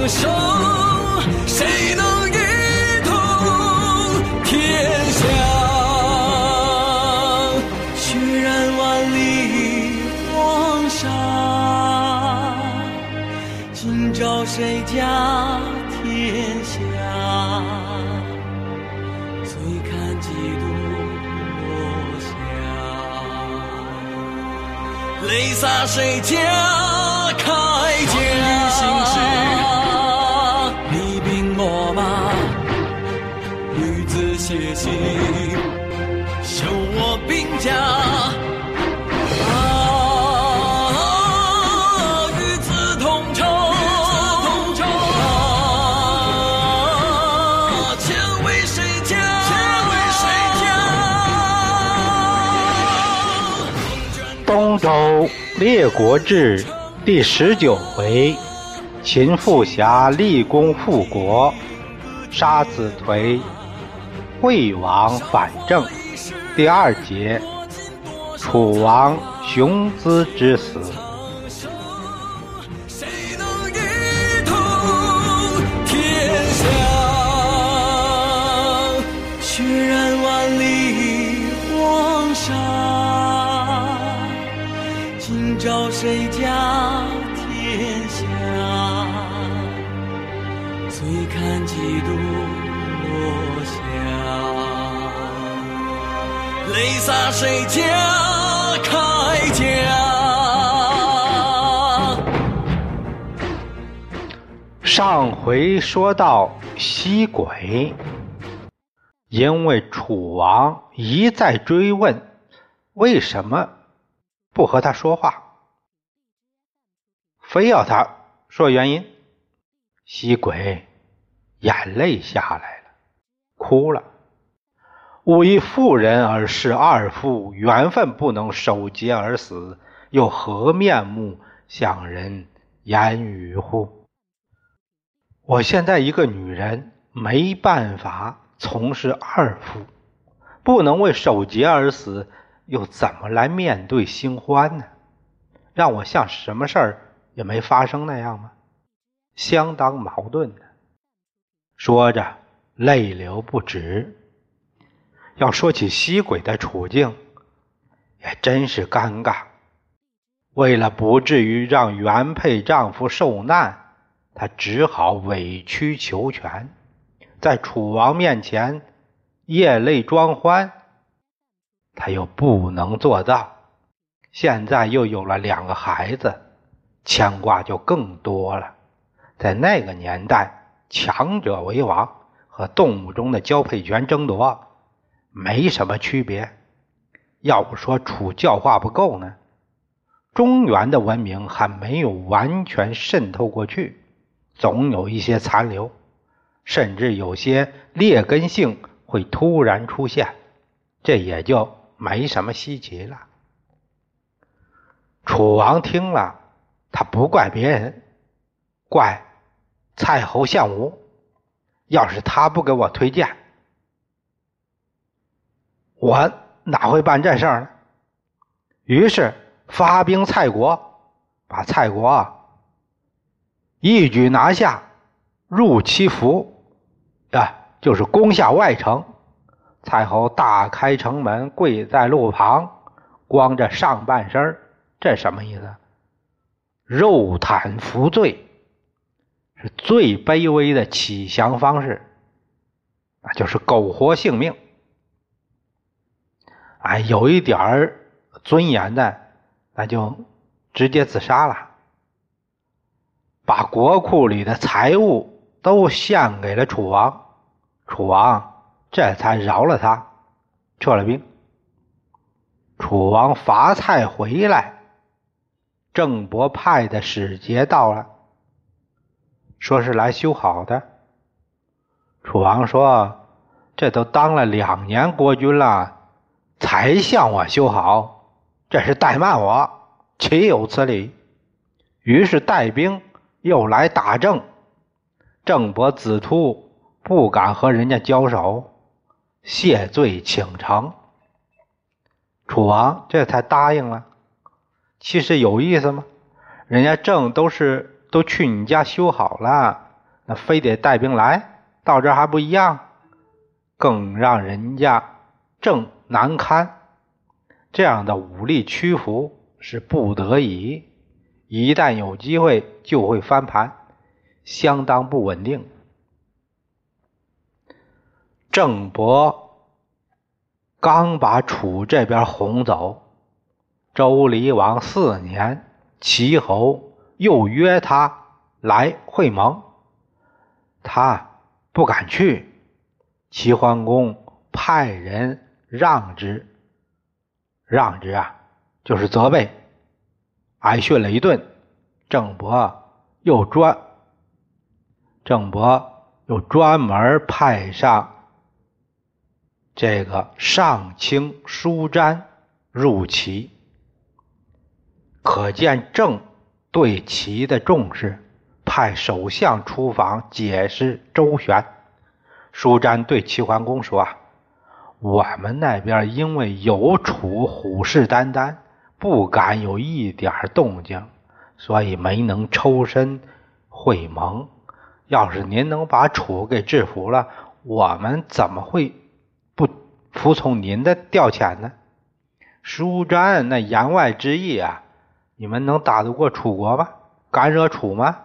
歌声谁能一统天下血染万里黄沙今朝谁家天下醉看几度落霞泪洒谁家开甲家。啊，与子同仇，啊，钱为谁家？钱为谁家？东周列国志第十九回：秦富侠立功复国，杀子颓，惠王反正。第二节：楚王雄姿之死。谁？家天下？醉看几度泪洒谁家铠甲？上回说到西鬼，因为楚王一再追问为什么不和他说话，非要他说原因，西鬼眼泪下来了，哭了。吾一妇人而视二夫，缘分不能守节而死，又何面目向人言语乎？我现在一个女人，没办法从事二夫，不能为守节而死，又怎么来面对新欢呢？让我像什么事儿也没发生那样吗？相当矛盾呢。说着，泪流不止。要说起西鬼的处境，也真是尴尬。为了不至于让原配丈夫受难，她只好委曲求全，在楚王面前夜泪装欢。她又不能做到，现在又有了两个孩子，牵挂就更多了。在那个年代，强者为王，和动物中的交配权争夺。没什么区别。要不说楚教化不够呢，中原的文明还没有完全渗透过去，总有一些残留，甚至有些劣根性会突然出现，这也就没什么稀奇了。楚王听了，他不怪别人，怪蔡侯相武。要是他不给我推荐，我哪会办这事儿呢？于是发兵蔡国，把蔡国一举拿下，入其府，啊，就是攻下外城。蔡侯大开城门，跪在路旁，光着上半身这什么意思？肉袒服罪，是最卑微的乞降方式，那就是苟活性命。哎，有一点儿尊严的，那就直接自杀了，把国库里的财物都献给了楚王，楚王这才饶了他，撤了兵。楚王伐蔡回来，郑伯派的使节到了，说是来修好的。楚王说：“这都当了两年国君了。”才向我修好，这是怠慢我，岂有此理！于是带兵又来打郑，郑伯子突不敢和人家交手，谢罪请城。楚王这才答应了。其实有意思吗？人家郑都是都去你家修好了，那非得带兵来到这还不一样，更让人家郑。难堪，这样的武力屈服是不得已，一旦有机会就会翻盘。相当不稳定。郑伯刚把楚这边轰走，周厉王四年，齐侯又约他来会盟，他不敢去。齐桓公派人让之，让之啊，就是责备，挨训了一顿。郑伯又专，郑伯又专门派上这个上卿舒詹入齐，可见郑对齐的重视。派首相出访解释周旋。舒詹对齐桓公说啊：“我们那边因为有楚虎视眈眈，不敢有一点动静。”所以没能抽身会盟。要是您能把楚给制服了，我们怎么会不服从您的调遣呢？舒詹那言外之意啊，你们能打得过楚国吗？敢惹楚吗？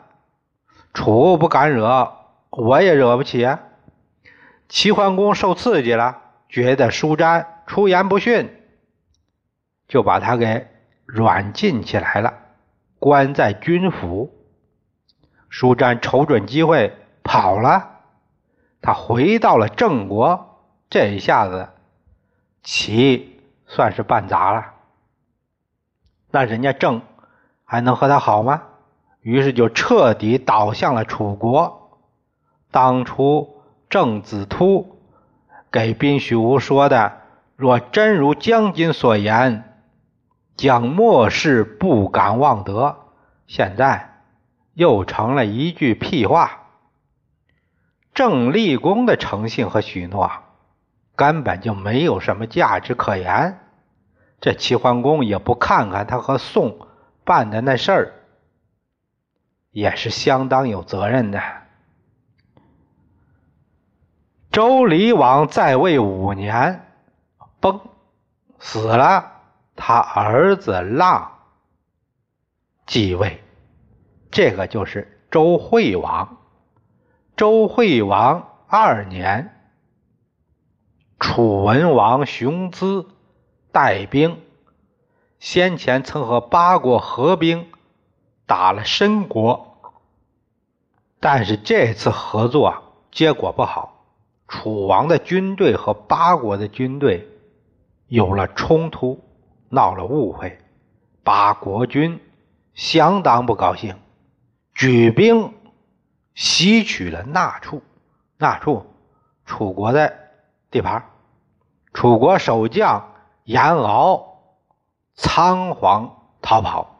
楚不敢惹，我也惹不起。齐桓公受刺激了，觉得舒詹出言不逊，就把他给软禁起来了。关在军府，舒詹瞅准机会跑了。他回到了郑国，这一下子齐算是办砸了。那人家郑还能和他好吗？于是就彻底倒向了楚国。当初郑子突给宾许无说的：“若真如将军所言。”将末世不敢忘德，现在又成了一句屁话。郑立功的诚信和许诺根本就没有什么价值可言。这齐桓公也不看看他和宋办的那事儿，也是相当有责任的。周厉王在位五年，崩死了。他儿子浪继位，这个就是周惠王。周惠王二年，楚文王熊姿带兵，先前曾和八国合兵打了申国，但是这次合作结果不好，楚王的军队和八国的军队有了冲突。闹了误会，八国军相当不高兴，举兵袭取了那处。那处楚国的地盘，楚国守将严敖仓皇逃跑，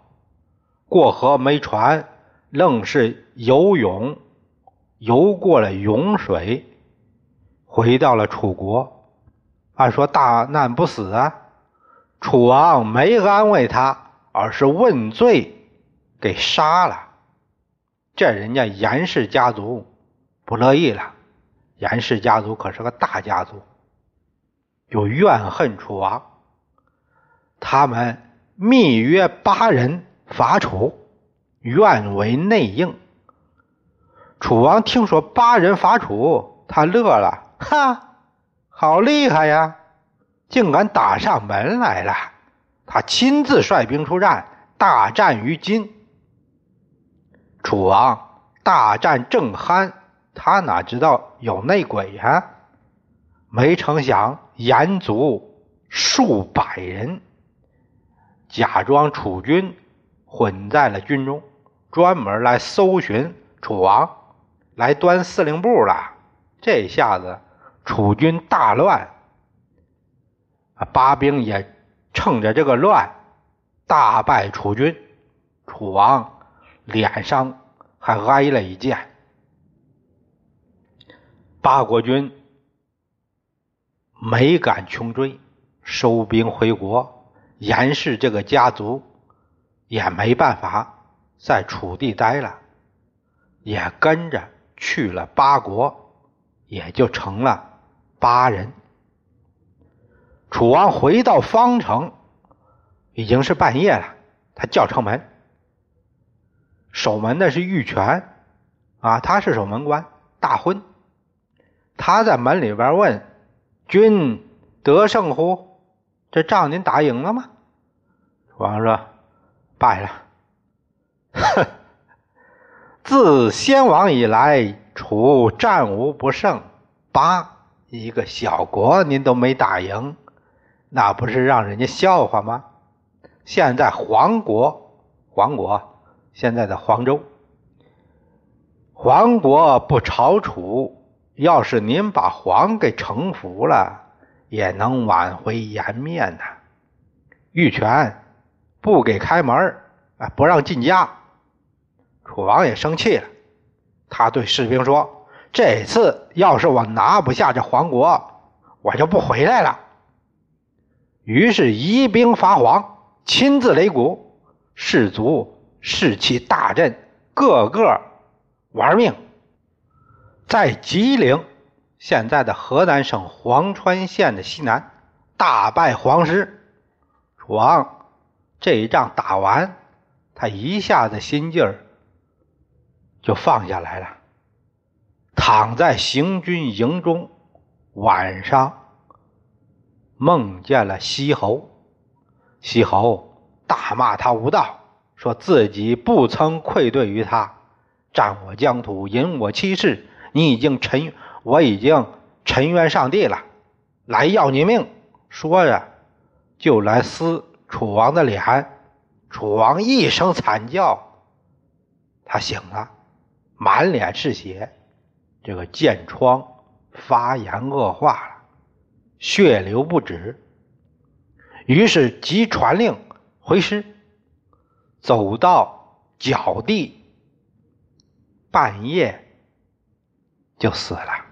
过河没船，愣是游泳游过了涌水，回到了楚国。按说大难不死啊！楚王没安慰他，而是问罪，给杀了。这人家严氏家族不乐意了。严氏家族可是个大家族，有怨恨楚王。他们密约八人伐楚，愿为内应。楚王听说八人伐楚，他乐了，哈，好厉害呀！竟敢打上门来了！他亲自率兵出战，大战于今。楚王大战正酣，他哪知道有内鬼呀？没成想，延族数百人假装楚军，混在了军中，专门来搜寻楚王，来端司令部了。这下子，楚军大乱。啊！八兵也趁着这个乱，大败楚军，楚王脸上还挨了一剑。八国军没敢穷追，收兵回国。严氏这个家族也没办法在楚地待了，也跟着去了八国，也就成了八人。楚王回到方城，已经是半夜了。他叫城门，守门的是玉泉，啊，他是守门官，大婚。他在门里边问：“君得胜乎？这仗您打赢了吗？”楚王说：“败了。”哼，自先王以来，楚战无不胜。八一个小国，您都没打赢，那不是让人家笑话吗？现在黄国，黄国现在的黄州，黄国不朝楚。要是您把黄给臣服了，也能挽回颜面呐。玉泉不给开门啊，不让进家。楚王也生气了，他对士兵说：“这次要是我拿不下这黄国，我就不回来了。”于是移兵伐黄，亲自擂鼓，士卒士气大振，个个玩命。在吉林，现在的河南省潢川县的西南，大败黄师。楚王这一仗打完，他一下子心劲儿就放下来了，躺在行军营中，晚上梦见了西侯。西侯大骂他无道，说自己不曾愧对于他，占我疆土，引我妻室。你已经沉，我已经沉冤上帝了，来要你命！说着，就来撕楚王的脸。楚王一声惨叫，他醒了，满脸是血，这个箭疮发炎恶化了，血流不止。于是即传令回师，走到脚地，半夜。就死了。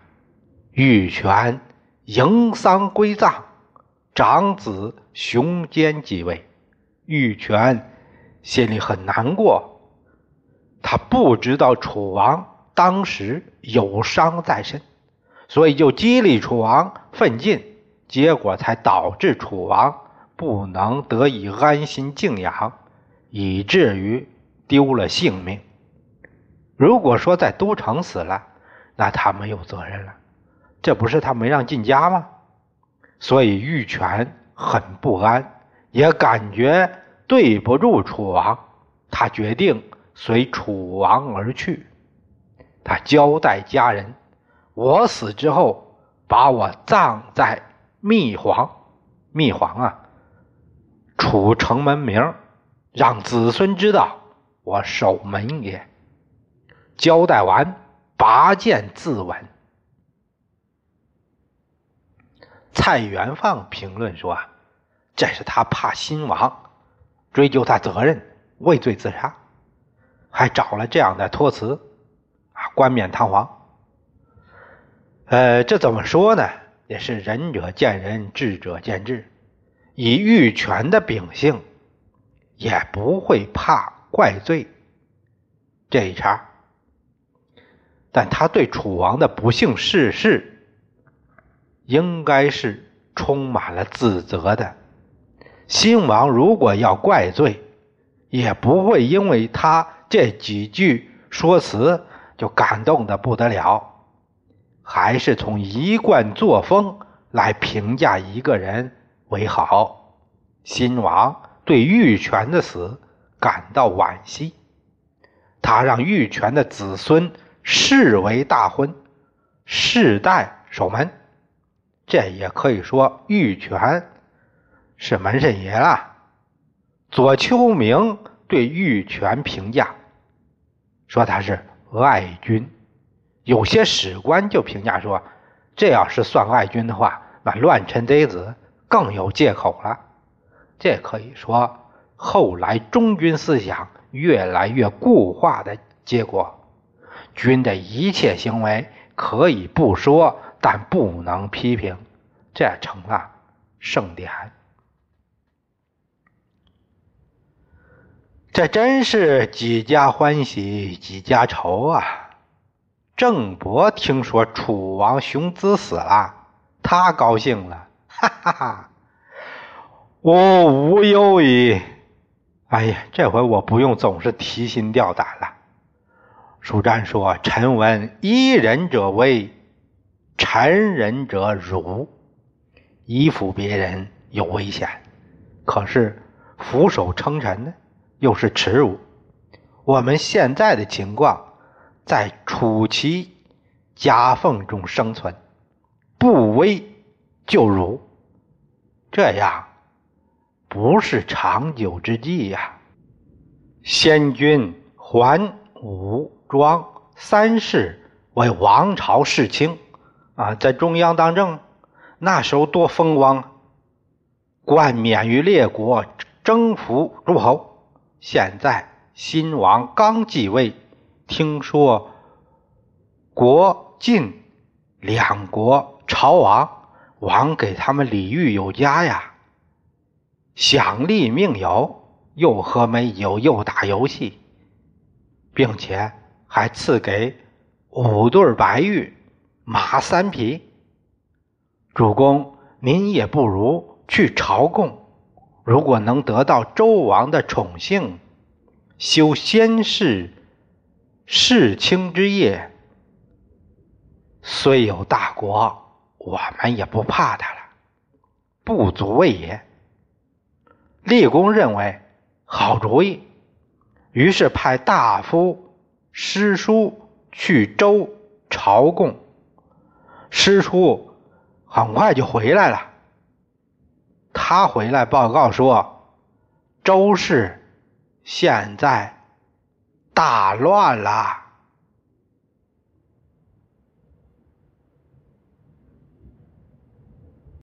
玉泉迎丧归葬，长子熊坚继位。玉泉心里很难过，他不知道楚王当时有伤在身，所以就激励楚王奋进，结果才导致楚王不能得以安心静养，以至于丢了性命。如果说在都城死了，那他没有责任了，这不是他没让进家吗？所以玉泉很不安，也感觉对不住楚王，他决定随楚王而去。他交代家人：“我死之后，把我葬在密皇。密皇啊，楚城门名，让子孙知道我守门也。”交代完。拔剑自刎。蔡元放评论说：“啊，这是他怕新王追究他责任，畏罪自杀，还找了这样的托词，冠冕堂皇。呃，这怎么说呢？也是仁者见仁，智者见智。以玉泉的秉性，也不会怕怪罪这一茬。”但他对楚王的不幸逝世，应该是充满了自责的。新王如果要怪罪，也不会因为他这几句说辞就感动的不得了，还是从一贯作风来评价一个人为好。新王对玉泉的死感到惋惜，他让玉泉的子孙。世为大婚，世代守门，这也可以说玉泉是门神爷了。左丘明对玉泉评价说他是爱君，有些史官就评价说，这要是算爱君的话，那乱臣贼子更有借口了。这可以说后来忠君思想越来越固化的结果。君的一切行为可以不说，但不能批评，这成了盛典。这真是几家欢喜几家愁啊！郑伯听说楚王熊子死了，他高兴了，哈哈哈！我无忧矣。哎呀，这回我不用总是提心吊胆了。舒战说：“臣闻依人者威，臣人者辱。依附别人有危险，可是俯首称臣呢，又是耻辱。我们现在的情况，在楚齐夹缝中生存，不威就辱，这样不是长久之计呀。先君桓武。”庄三世为王朝世卿啊，在中央当政，那时候多风光，冠冕于列国，征服诸侯。现在新王刚继位，听说国晋两国朝王，王给他们礼遇有加呀，享利命友，又喝美酒，又打游戏，并且。还赐给五对白玉，马三匹。主公，您也不如去朝贡。如果能得到周王的宠幸，修先世世卿之业，虽有大国，我们也不怕他了，不足畏也。立功认为好主意，于是派大夫。师叔去周朝贡，师叔很快就回来了。他回来报告说，周氏现在大乱了。